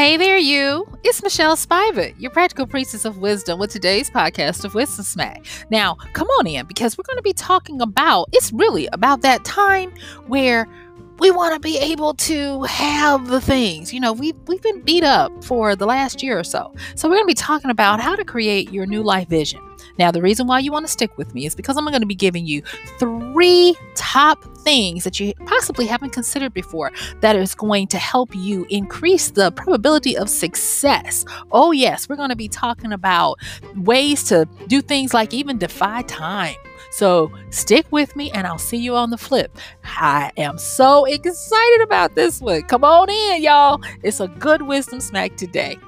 Hey there, you. It's Michelle Spiva, your practical priestess of wisdom, with today's podcast of Wisdom Smack. Now, come on in because we're going to be talking about it's really about that time where we want to be able to have the things. You know, we we've been beat up for the last year or so. So we're going to be talking about how to create your new life vision. Now, the reason why you want to stick with me is because I'm going to be giving you three top things that you possibly haven't considered before that is going to help you increase the probability of success. Oh, yes, we're going to be talking about ways to do things like even defy time. So stick with me and I'll see you on the flip. I am so excited about this one. Come on in, y'all. It's a good wisdom smack today.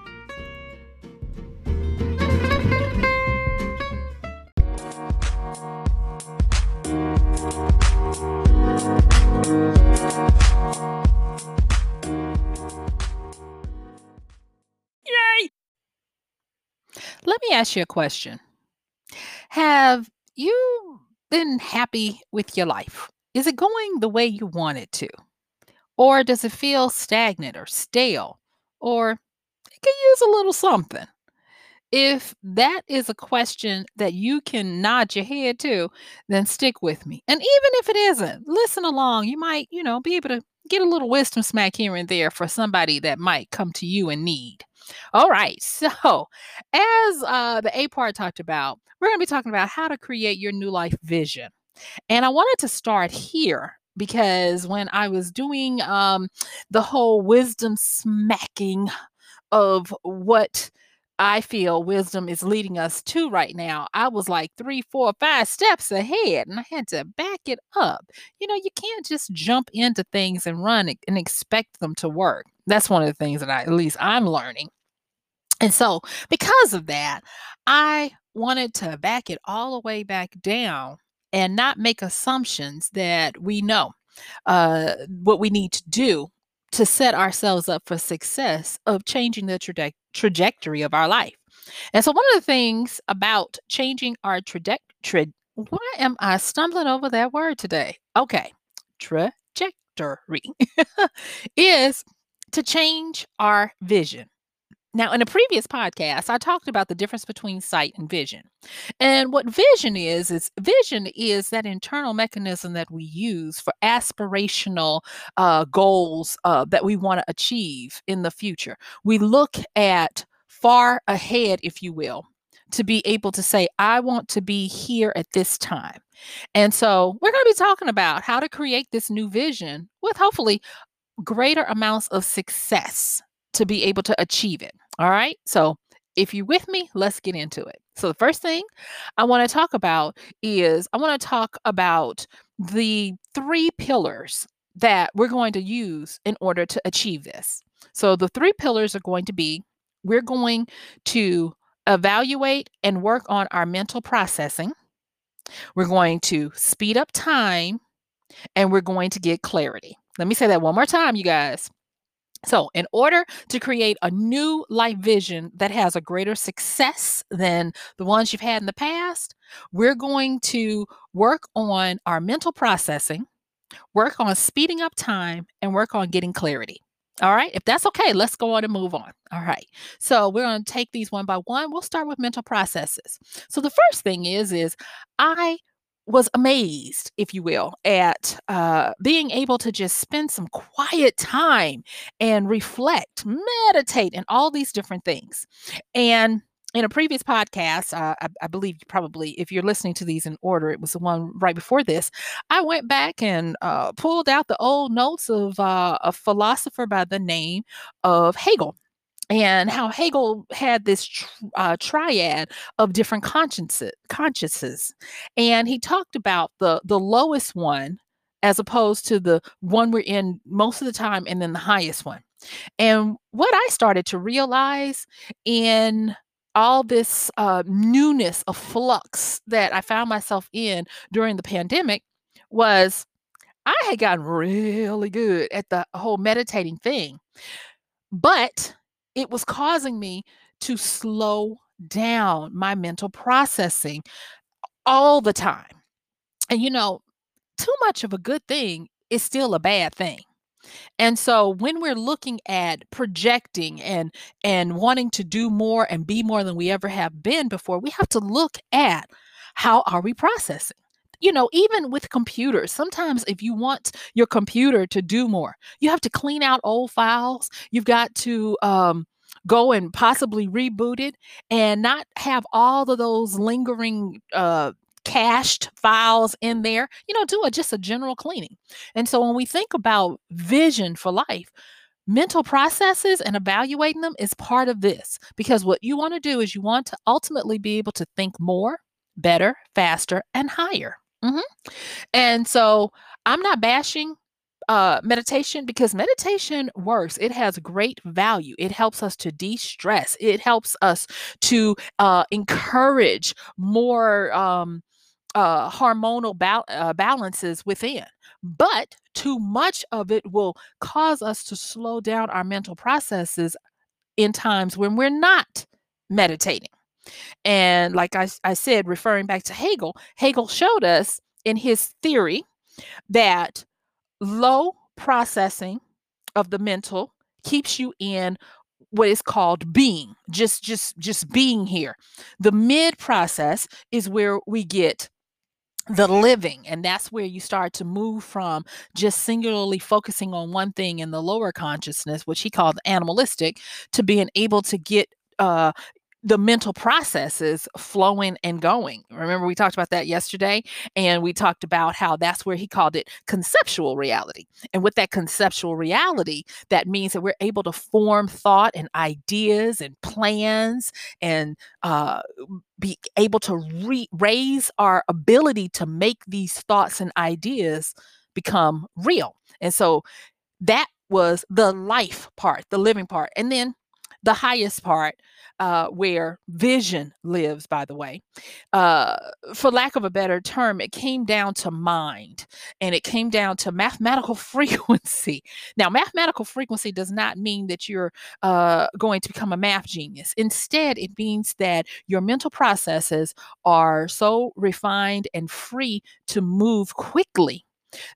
Yay! Let me ask you a question. Have you been happy with your life? Is it going the way you want it to? Or does it feel stagnant or stale? Or it can use a little something? If that is a question that you can nod your head to, then stick with me. And even if it isn't, listen along. You might, you know, be able to get a little wisdom smack here and there for somebody that might come to you in need. All right. So, as uh, the A part talked about, we're going to be talking about how to create your new life vision. And I wanted to start here because when I was doing um, the whole wisdom smacking of what I feel wisdom is leading us to right now, I was like three, four, five steps ahead and I had to back it up. You know, you can't just jump into things and run and expect them to work. That's one of the things that I, at least I'm learning. And so, because of that, I wanted to back it all the way back down and not make assumptions that we know uh, what we need to do to set ourselves up for success of changing the traje- trajectory of our life. And so, one of the things about changing our trajectory, why am I stumbling over that word today? Okay, trajectory is to change our vision. Now, in a previous podcast, I talked about the difference between sight and vision. And what vision is, is vision is that internal mechanism that we use for aspirational uh, goals uh, that we want to achieve in the future. We look at far ahead, if you will, to be able to say, I want to be here at this time. And so we're going to be talking about how to create this new vision with hopefully greater amounts of success to be able to achieve it. All right. So if you're with me, let's get into it. So, the first thing I want to talk about is I want to talk about the three pillars that we're going to use in order to achieve this. So, the three pillars are going to be we're going to evaluate and work on our mental processing, we're going to speed up time, and we're going to get clarity. Let me say that one more time, you guys. So, in order to create a new life vision that has a greater success than the ones you've had in the past, we're going to work on our mental processing, work on speeding up time, and work on getting clarity. All right, if that's okay, let's go on and move on. All right, so we're going to take these one by one. We'll start with mental processes. So, the first thing is, is I was amazed, if you will, at uh, being able to just spend some quiet time and reflect, meditate, and all these different things. And in a previous podcast, uh, I, I, believe probably if you're listening to these in order, it was the one right before this. I went back and uh, pulled out the old notes of uh, a philosopher by the name of Hegel. And how Hegel had this uh, triad of different consciences, consciences, and he talked about the the lowest one as opposed to the one we're in most of the time, and then the highest one. And what I started to realize in all this uh, newness of flux that I found myself in during the pandemic was I had gotten really good at the whole meditating thing, but it was causing me to slow down my mental processing all the time. And you know, too much of a good thing is still a bad thing. And so when we're looking at projecting and and wanting to do more and be more than we ever have been before, we have to look at how are we processing? You know, even with computers, sometimes if you want your computer to do more, you have to clean out old files. You've got to um, go and possibly reboot it and not have all of those lingering uh, cached files in there, you know, do a just a general cleaning. And so when we think about vision for life, mental processes and evaluating them is part of this because what you want to do is you want to ultimately be able to think more, better, faster, and higher. Mm-hmm. And so I'm not bashing uh, meditation because meditation works. It has great value. It helps us to de stress, it helps us to uh, encourage more. Um, uh, hormonal ba- uh, balances within. But too much of it will cause us to slow down our mental processes in times when we're not meditating. And like I, I said, referring back to Hegel, Hegel showed us in his theory that low processing of the mental keeps you in what is called being just just just being here. The mid process is where we get the living and that's where you start to move from just singularly focusing on one thing in the lower consciousness which he called animalistic to being able to get uh the mental processes flowing and going. Remember, we talked about that yesterday, and we talked about how that's where he called it conceptual reality. And with that conceptual reality, that means that we're able to form thought and ideas and plans and uh, be able to re- raise our ability to make these thoughts and ideas become real. And so that was the life part, the living part. And then the highest part uh, where vision lives, by the way. Uh, for lack of a better term, it came down to mind and it came down to mathematical frequency. Now, mathematical frequency does not mean that you're uh, going to become a math genius. Instead, it means that your mental processes are so refined and free to move quickly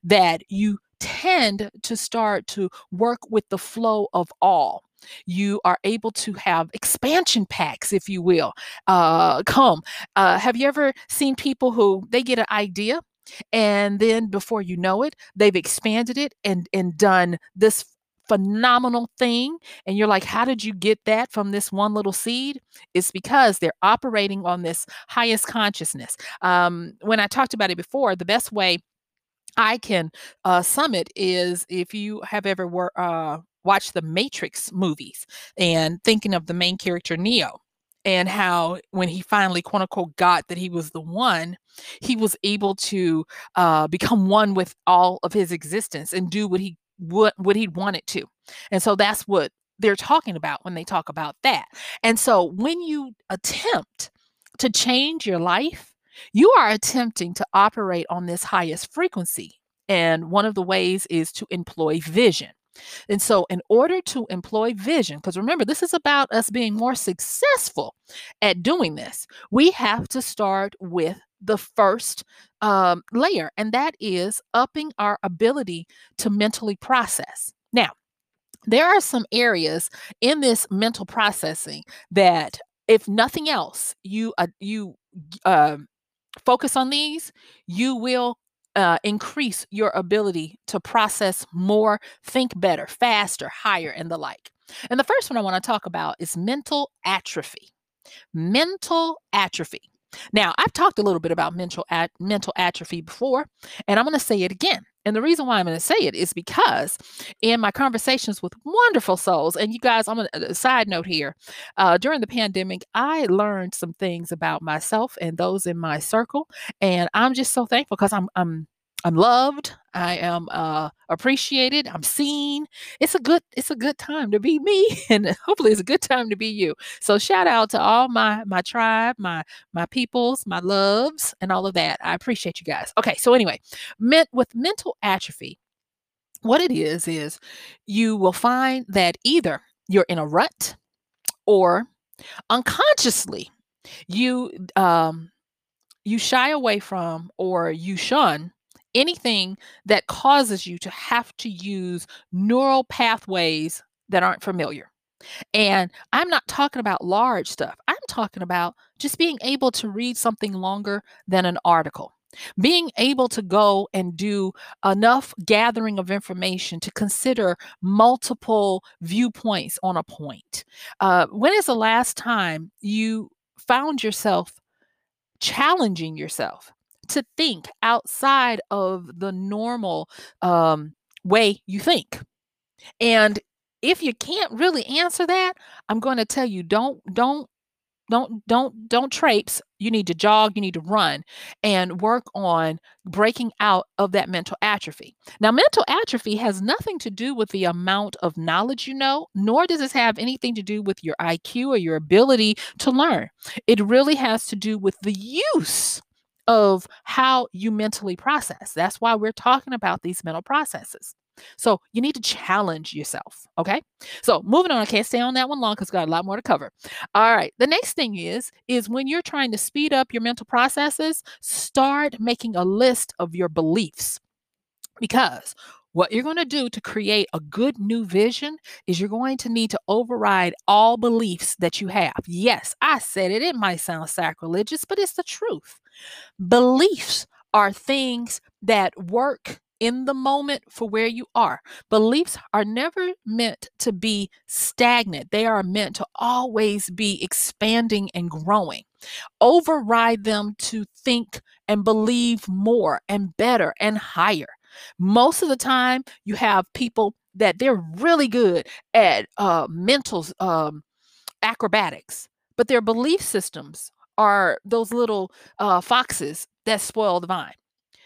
that you tend to start to work with the flow of all you are able to have expansion packs, if you will, uh, come. Uh, have you ever seen people who they get an idea and then before you know it, they've expanded it and and done this phenomenal thing and you're like how did you get that from this one little seed it's because they're operating on this highest consciousness um, when i talked about it before the best way i can uh, sum it is if you have ever wor- uh, watch the Matrix movies and thinking of the main character Neo and how when he finally quote unquote got that he was the one he was able to uh, become one with all of his existence and do what he what what he wanted to. And so that's what they're talking about when they talk about that. And so when you attempt to change your life you are attempting to operate on this highest frequency. And one of the ways is to employ vision and so, in order to employ vision, because remember, this is about us being more successful at doing this, we have to start with the first um, layer, and that is upping our ability to mentally process. Now, there are some areas in this mental processing that, if nothing else, you uh, you uh, focus on these, you will uh, increase your ability to process more, think better, faster, higher, and the like. And the first one I want to talk about is mental atrophy. mental atrophy. Now, I've talked a little bit about mental at, mental atrophy before, and I'm going to say it again. And the reason why I'm going to say it is because in my conversations with wonderful souls, and you guys, I'm a side note here, uh, during the pandemic, I learned some things about myself and those in my circle. And I'm just so thankful because I'm, I'm I'm loved. I am uh, appreciated. I'm seen. It's a good it's a good time to be me, and hopefully it's a good time to be you. So shout out to all my my tribe, my my peoples, my loves, and all of that. I appreciate you guys. Okay, so anyway, met with mental atrophy, what it is is you will find that either you're in a rut or unconsciously you um you shy away from or you shun anything that causes you to have to use neural pathways that aren't familiar. And I'm not talking about large stuff. I'm talking about just being able to read something longer than an article. Being able to go and do enough gathering of information to consider multiple viewpoints on a point. Uh, when is the last time you found yourself challenging yourself? To think outside of the normal um, way you think. And if you can't really answer that, I'm going to tell you don't don't don't don't don't traipse. You need to jog you need to run and work on breaking out of that mental atrophy. Now mental atrophy has nothing to do with the amount of knowledge you know nor does it have anything to do with your iq or your ability to learn. It really has to do with the use of how you mentally process. That's why we're talking about these mental processes. So you need to challenge yourself. Okay. So moving on, I can't stay on that one long because got a lot more to cover. All right. The next thing is, is when you're trying to speed up your mental processes, start making a list of your beliefs. Because what you're going to do to create a good new vision is you're going to need to override all beliefs that you have. Yes, I said it. It might sound sacrilegious, but it's the truth. Beliefs are things that work in the moment for where you are. Beliefs are never meant to be stagnant, they are meant to always be expanding and growing. Override them to think and believe more and better and higher. Most of the time, you have people that they're really good at uh, mental um, acrobatics, but their belief systems are those little uh, foxes that spoil the vine.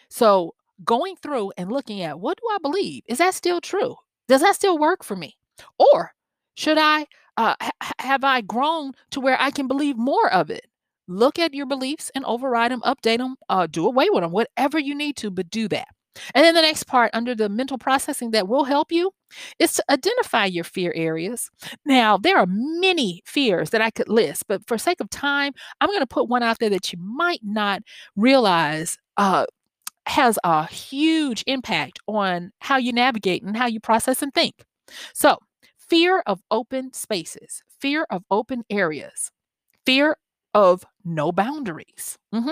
So going through and looking at what do I believe? Is that still true? Does that still work for me? Or should I uh, ha- have I grown to where I can believe more of it? Look at your beliefs and override them, update them, uh, do away with them, whatever you need to, but do that. And then the next part under the mental processing that will help you is to identify your fear areas. Now, there are many fears that I could list, but for sake of time, I'm going to put one out there that you might not realize uh, has a huge impact on how you navigate and how you process and think. So, fear of open spaces, fear of open areas, fear of no boundaries. Mm-hmm.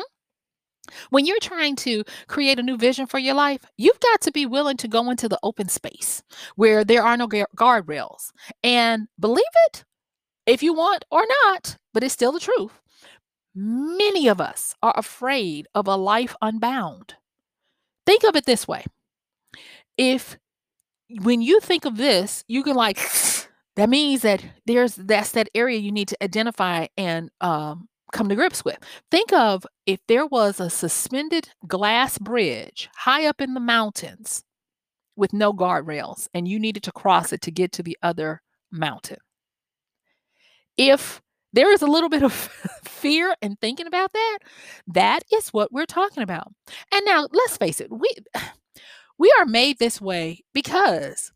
When you're trying to create a new vision for your life, you've got to be willing to go into the open space where there are no guardrails. And believe it if you want or not, but it's still the truth. Many of us are afraid of a life unbound. Think of it this way. If when you think of this, you can like that means that there's that's that area you need to identify and um, come to grips with. Think of if there was a suspended glass bridge high up in the mountains with no guardrails and you needed to cross it to get to the other mountain. If there is a little bit of fear in thinking about that, that is what we're talking about. And now let's face it, we we are made this way because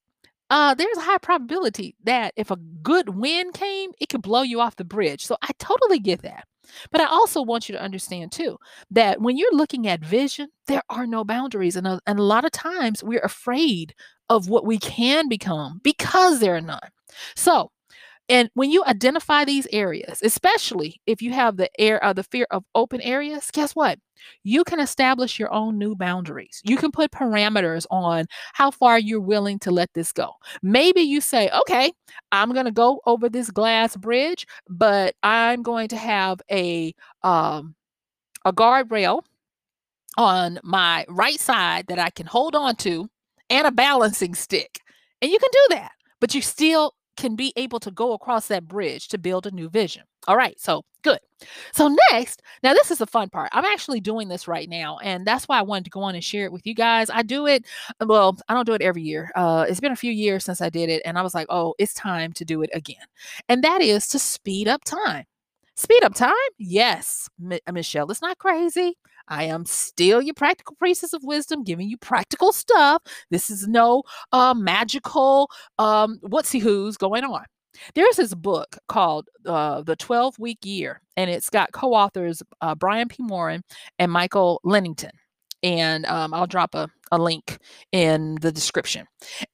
uh, there's a high probability that if a good wind came, it could blow you off the bridge. So I totally get that. But I also want you to understand too that when you're looking at vision, there are no boundaries. And a, and a lot of times we're afraid of what we can become because there are none. So And when you identify these areas, especially if you have the air uh, the fear of open areas, guess what? You can establish your own new boundaries. You can put parameters on how far you're willing to let this go. Maybe you say, okay, I'm going to go over this glass bridge, but I'm going to have a um, a guardrail on my right side that I can hold on to and a balancing stick. And you can do that, but you still can be able to go across that bridge to build a new vision. All right, so good. So, next, now this is the fun part. I'm actually doing this right now, and that's why I wanted to go on and share it with you guys. I do it, well, I don't do it every year. Uh, it's been a few years since I did it, and I was like, oh, it's time to do it again. And that is to speed up time. Speed up time? Yes, M- Michelle, it's not crazy. I am still your practical priestess of wisdom, giving you practical stuff. This is no uh, magical um, whatsy who's going on. There's this book called uh, The 12 Week Year, and it's got co authors uh, Brian P. Moran and Michael Lennington and um, I'll drop a, a link in the description.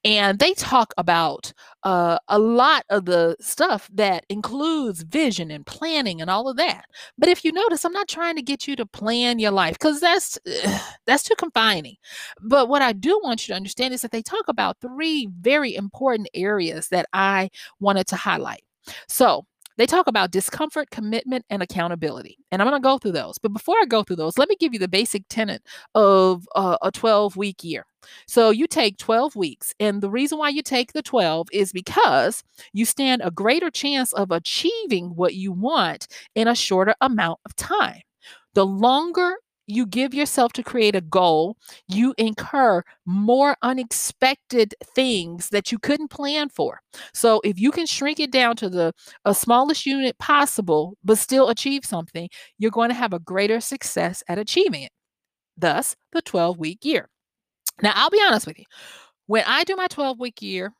And they talk about uh, a lot of the stuff that includes vision and planning and all of that. But if you notice, I'm not trying to get you to plan your life because that's that's too confining. But what I do want you to understand is that they talk about three very important areas that I wanted to highlight. So they talk about discomfort, commitment, and accountability. And I'm going to go through those. But before I go through those, let me give you the basic tenet of uh, a 12 week year. So you take 12 weeks. And the reason why you take the 12 is because you stand a greater chance of achieving what you want in a shorter amount of time. The longer you give yourself to create a goal, you incur more unexpected things that you couldn't plan for. So if you can shrink it down to the a smallest unit possible but still achieve something, you're going to have a greater success at achieving it. Thus, the 12 week year. Now, I'll be honest with you. When I do my 12 week year,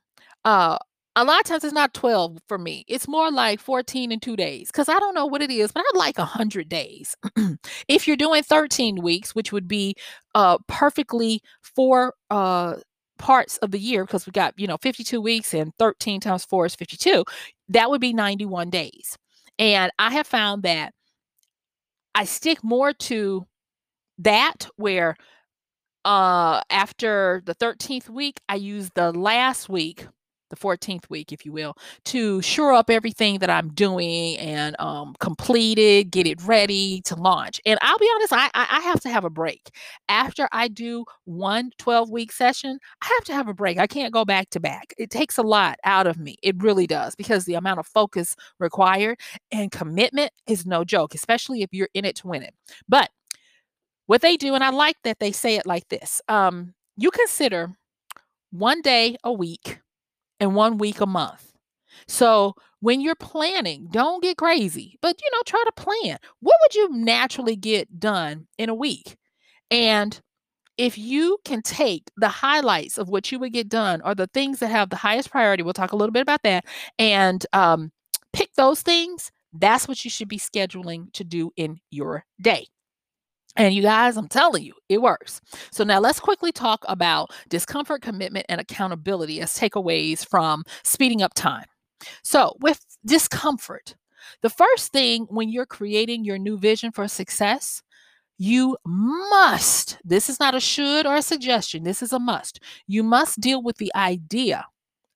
uh, a lot of times it's not 12 for me. It's more like 14 in two days because I don't know what it is, but I like 100 days. if you're doing 13 weeks, which would be uh, perfectly four uh, parts of the year, because we got, you know, 52 weeks and 13 times four is 52, that would be 91 days. And I have found that I stick more to that where uh after the 13th week i use the last week the 14th week, if you will, to shore up everything that I'm doing and um, complete it, get it ready to launch. And I'll be honest, I, I have to have a break. After I do one 12 week session, I have to have a break. I can't go back to back. It takes a lot out of me. It really does because the amount of focus required and commitment is no joke, especially if you're in it to win it. But what they do, and I like that they say it like this um, you consider one day a week and one week a month. So when you're planning, don't get crazy, but you know, try to plan. What would you naturally get done in a week? And if you can take the highlights of what you would get done or the things that have the highest priority, we'll talk a little bit about that, and um, pick those things, that's what you should be scheduling to do in your day. And you guys, I'm telling you, it works. So now let's quickly talk about discomfort, commitment, and accountability as takeaways from speeding up time. So, with discomfort, the first thing when you're creating your new vision for success, you must, this is not a should or a suggestion, this is a must. You must deal with the idea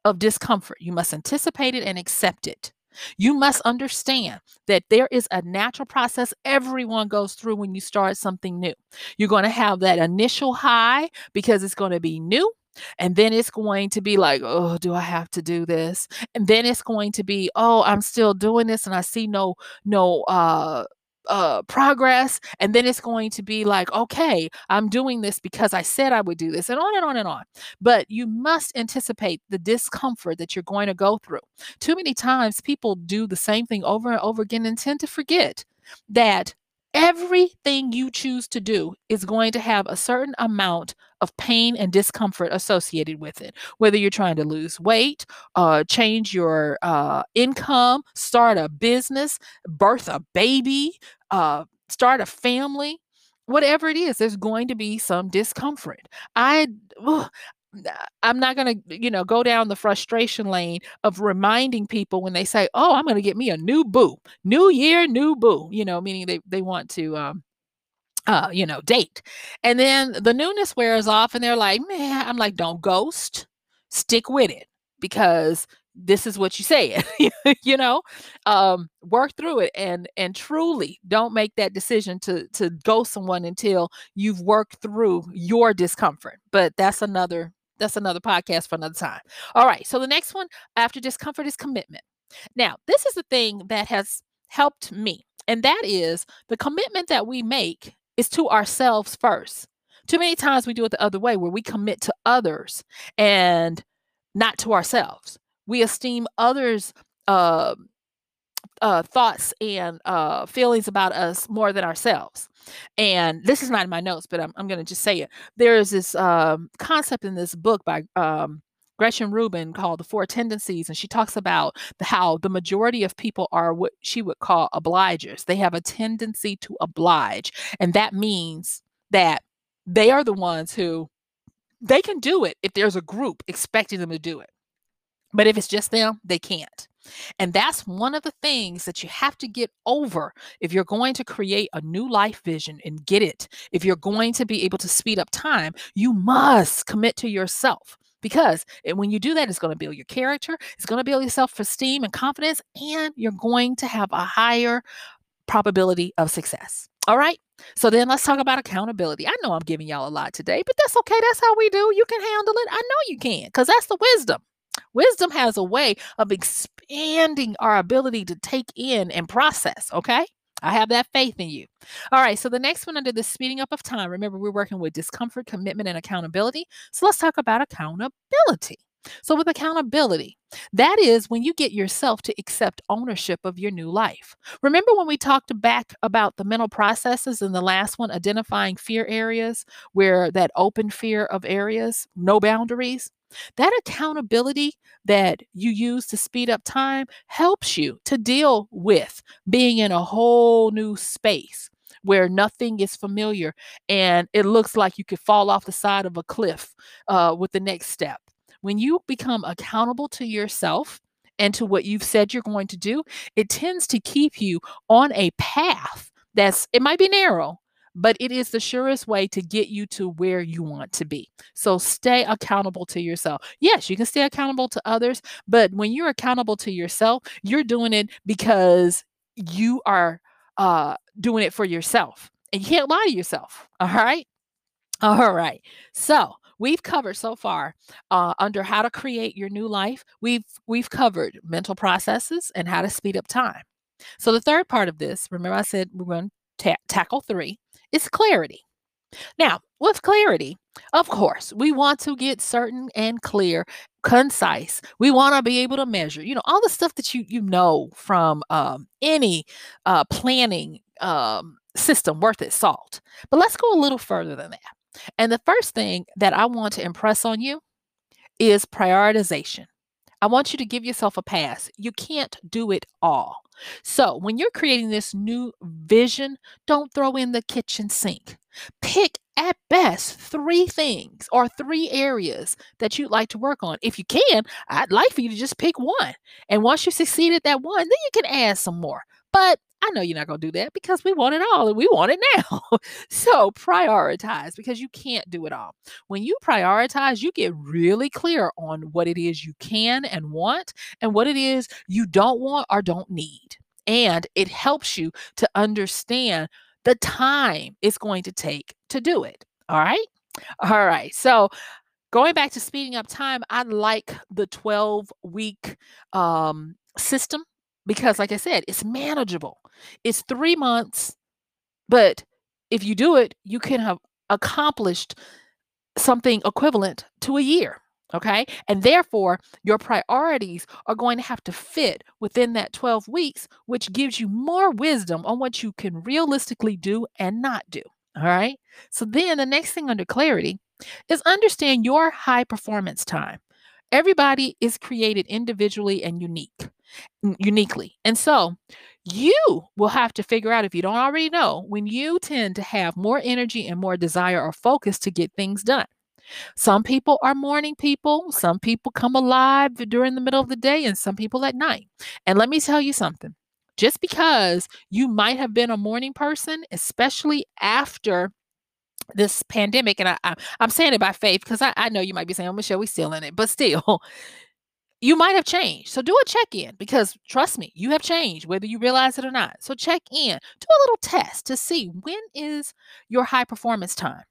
of discomfort. You must anticipate it and accept it. You must understand that there is a natural process everyone goes through when you start something new. You're going to have that initial high because it's going to be new. And then it's going to be like, oh, do I have to do this? And then it's going to be, oh, I'm still doing this and I see no, no, uh, uh, progress. And then it's going to be like, okay, I'm doing this because I said I would do this, and on and on and on. But you must anticipate the discomfort that you're going to go through. Too many times people do the same thing over and over again and tend to forget that everything you choose to do is going to have a certain amount of pain and discomfort associated with it. Whether you're trying to lose weight, uh, change your uh, income, start a business, birth a baby, uh, start a family, whatever it is, there's going to be some discomfort. I, ugh, I'm not going to, you know, go down the frustration lane of reminding people when they say, "Oh, I'm going to get me a new boo, new year, new boo," you know, meaning they they want to um, uh, you know, date. And then the newness wears off and they're like, man, I'm like, don't ghost, stick with it because this is what you said you know um work through it and and truly don't make that decision to to go someone until you've worked through your discomfort but that's another that's another podcast for another time. All right so the next one after discomfort is commitment. Now this is the thing that has helped me and that is the commitment that we make is to ourselves first. Too many times we do it the other way where we commit to others and not to ourselves. We esteem others' uh, uh, thoughts and uh, feelings about us more than ourselves. And this is not in my notes, but I'm, I'm going to just say it. There is this um, concept in this book by um, Gretchen Rubin called The Four Tendencies, and she talks about how the majority of people are what she would call obligers. They have a tendency to oblige, and that means that they are the ones who they can do it if there's a group expecting them to do it. But if it's just them, they can't. And that's one of the things that you have to get over if you're going to create a new life vision and get it. If you're going to be able to speed up time, you must commit to yourself because when you do that, it's going to build your character, it's going to build your self esteem and confidence, and you're going to have a higher probability of success. All right. So then let's talk about accountability. I know I'm giving y'all a lot today, but that's okay. That's how we do. You can handle it. I know you can because that's the wisdom. Wisdom has a way of expanding our ability to take in and process, okay? I have that faith in you. All right, so the next one under the speeding up of time, remember we're working with discomfort, commitment, and accountability. So let's talk about accountability. So, with accountability, that is when you get yourself to accept ownership of your new life. Remember when we talked back about the mental processes in the last one, identifying fear areas where that open fear of areas, no boundaries? That accountability that you use to speed up time helps you to deal with being in a whole new space where nothing is familiar and it looks like you could fall off the side of a cliff uh, with the next step. When you become accountable to yourself, and to what you've said you're going to do, it tends to keep you on a path that's, it might be narrow, but it is the surest way to get you to where you want to be. So stay accountable to yourself. Yes, you can stay accountable to others, but when you're accountable to yourself, you're doing it because you are uh, doing it for yourself. And you can't lie to yourself. All right. All right. So we've covered so far uh, under how to create your new life. We've we've covered mental processes and how to speed up time. So the third part of this, remember I said we're going to ta- tackle three is clarity. Now, with clarity, of course, we want to get certain and clear, concise. We want to be able to measure, you know, all the stuff that you you know from um, any uh, planning um, system worth its salt. But let's go a little further than that. And the first thing that I want to impress on you is prioritization. I want you to give yourself a pass. You can't do it all. So, when you're creating this new vision, don't throw in the kitchen sink. Pick at best three things or three areas that you'd like to work on. If you can, I'd like for you to just pick one. And once you succeed at that one, then you can add some more. But I know you're not going to do that because we want it all and we want it now. so prioritize because you can't do it all. When you prioritize, you get really clear on what it is you can and want and what it is you don't want or don't need. And it helps you to understand the time it's going to take to do it. All right. All right. So going back to speeding up time, I like the 12 week um, system because, like I said, it's manageable. It's three months, but if you do it, you can have accomplished something equivalent to a year. Okay. And therefore, your priorities are going to have to fit within that 12 weeks, which gives you more wisdom on what you can realistically do and not do. All right. So then the next thing under clarity is understand your high performance time. Everybody is created individually and unique, uniquely. And so you will have to figure out if you don't already know when you tend to have more energy and more desire or focus to get things done. Some people are morning people, some people come alive during the middle of the day, and some people at night. And let me tell you something just because you might have been a morning person, especially after this pandemic, and I, I, am saying it by faith because I, I know you might be saying, oh, Michelle, we're still in it, but still, you might have changed. So do a check in because trust me, you have changed, whether you realize it or not. So check in, do a little test to see when is your high performance time.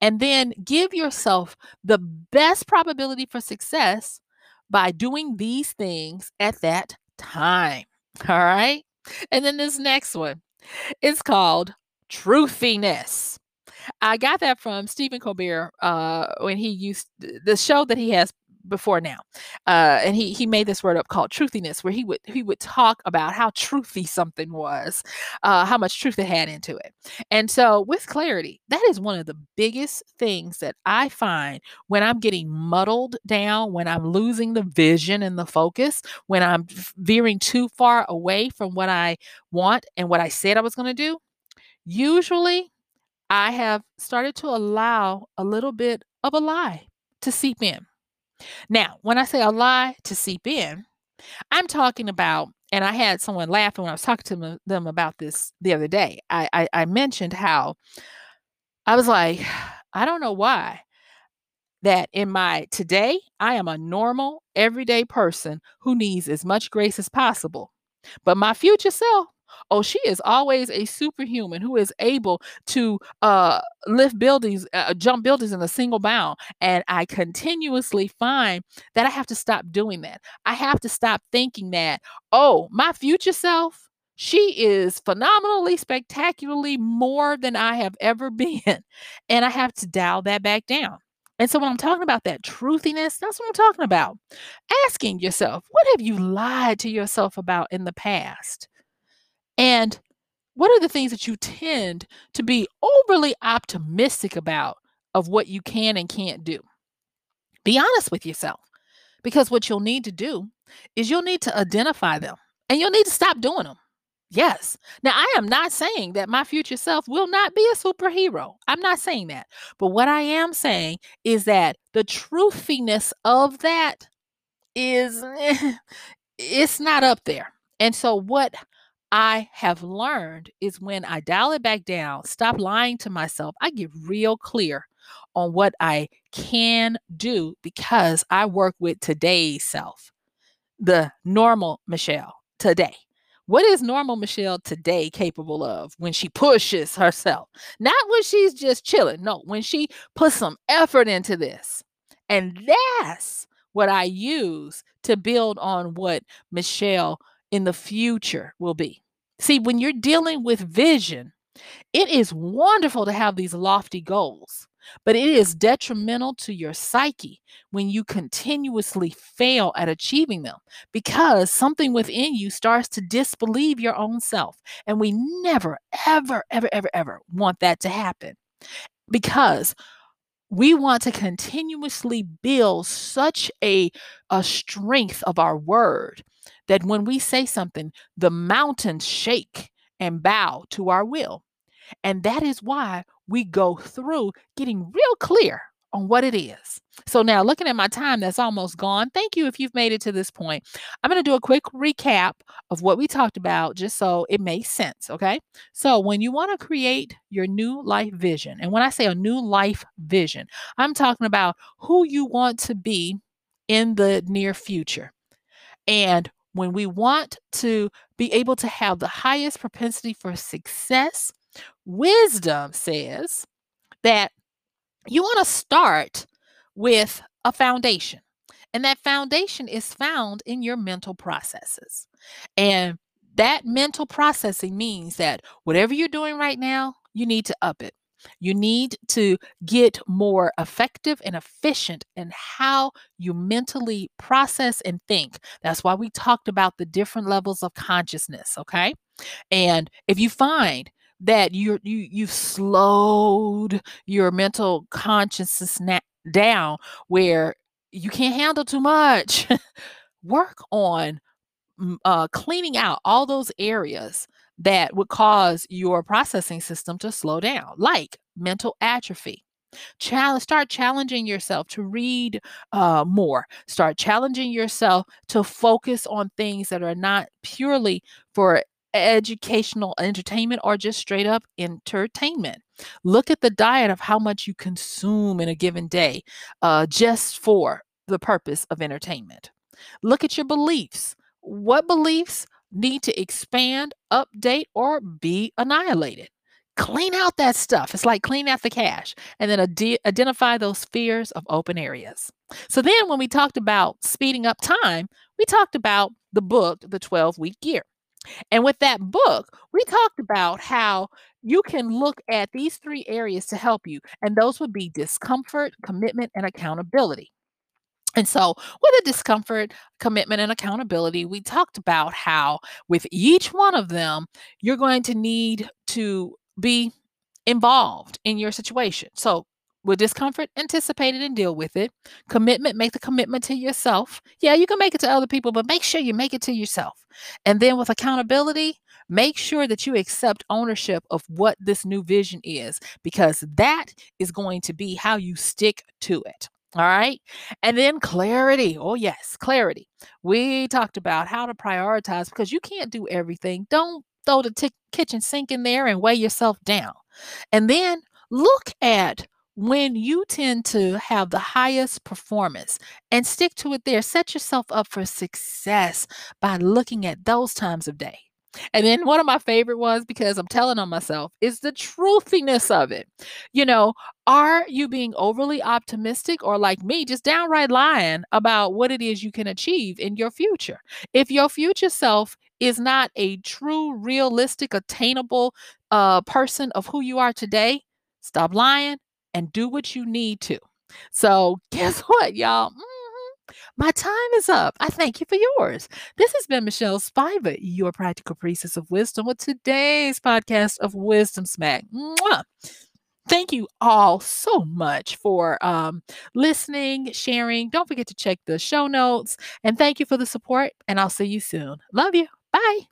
And then give yourself the best probability for success by doing these things at that time. All right. And then this next one is called truthiness. I got that from Stephen Colbert uh, when he used the show that he has before now. Uh, and he he made this word up called truthiness, where he would he would talk about how truthy something was, uh, how much truth it had into it. And so with clarity, that is one of the biggest things that I find when I'm getting muddled down, when I'm losing the vision and the focus, when I'm veering too far away from what I want and what I said I was going to do. Usually I have started to allow a little bit of a lie to seep in. Now, when I say a lie to seep in, I'm talking about, and I had someone laughing when I was talking to them about this the other day. I, I, I mentioned how I was like, I don't know why that in my today, I am a normal, everyday person who needs as much grace as possible. But my future self, Oh, she is always a superhuman who is able to uh, lift buildings, uh, jump buildings in a single bound. And I continuously find that I have to stop doing that. I have to stop thinking that, oh, my future self, she is phenomenally, spectacularly more than I have ever been. And I have to dial that back down. And so when I'm talking about that truthiness, that's what I'm talking about. Asking yourself, what have you lied to yourself about in the past? And what are the things that you tend to be overly optimistic about of what you can and can't do? Be honest with yourself because what you'll need to do is you'll need to identify them and you'll need to stop doing them. Yes. Now, I am not saying that my future self will not be a superhero. I'm not saying that. But what I am saying is that the truthiness of that is, it's not up there. And so, what I have learned is when I dial it back down, stop lying to myself, I get real clear on what I can do because I work with today's self, the normal Michelle today. What is normal Michelle today capable of when she pushes herself? Not when she's just chilling. No, when she puts some effort into this. And that's what I use to build on what Michelle in the future will be. See, when you're dealing with vision, it is wonderful to have these lofty goals, but it is detrimental to your psyche when you continuously fail at achieving them because something within you starts to disbelieve your own self. And we never, ever, ever, ever, ever want that to happen because we want to continuously build such a, a strength of our word that when we say something, the mountains shake and bow to our will. And that is why we go through getting real clear on what it is. So now looking at my time that's almost gone. Thank you if you've made it to this point. I'm going to do a quick recap of what we talked about just so it makes sense, okay? So when you want to create your new life vision, and when I say a new life vision, I'm talking about who you want to be in the near future. And when we want to be able to have the highest propensity for success, wisdom says that you want to start with a foundation. And that foundation is found in your mental processes. And that mental processing means that whatever you're doing right now, you need to up it. You need to get more effective and efficient in how you mentally process and think. That's why we talked about the different levels of consciousness, okay? And if you find that you you you've slowed your mental consciousness na- down where you can't handle too much, work on uh, cleaning out all those areas that would cause your processing system to slow down, like mental atrophy. Challenge, start challenging yourself to read uh, more. Start challenging yourself to focus on things that are not purely for educational entertainment or just straight up entertainment. Look at the diet of how much you consume in a given day uh, just for the purpose of entertainment. Look at your beliefs. What beliefs need to expand, update, or be annihilated? Clean out that stuff. It's like clean out the cache and then ad- identify those fears of open areas. So, then when we talked about speeding up time, we talked about the book, The 12 Week Year. And with that book, we talked about how you can look at these three areas to help you, and those would be discomfort, commitment, and accountability. And so, with the discomfort, commitment, and accountability, we talked about how with each one of them, you're going to need to be involved in your situation. So, with discomfort, anticipate it and deal with it. Commitment, make the commitment to yourself. Yeah, you can make it to other people, but make sure you make it to yourself. And then with accountability, make sure that you accept ownership of what this new vision is, because that is going to be how you stick to it. All right. And then clarity. Oh, yes, clarity. We talked about how to prioritize because you can't do everything. Don't throw the t- kitchen sink in there and weigh yourself down. And then look at when you tend to have the highest performance and stick to it there, set yourself up for success by looking at those times of day. And then one of my favorite ones, because I'm telling on myself, is the truthiness of it. You know, are you being overly optimistic or like me, just downright lying about what it is you can achieve in your future? If your future self is not a true, realistic, attainable uh, person of who you are today, stop lying and do what you need to. So, guess what, y'all? Mm-hmm. My time is up. I thank you for yours. This has been Michelle Spiva, your practical priestess of wisdom, with today's podcast of Wisdom Smack. Mwah! Thank you all so much for um, listening, sharing. Don't forget to check the show notes. And thank you for the support. And I'll see you soon. Love you. Bye.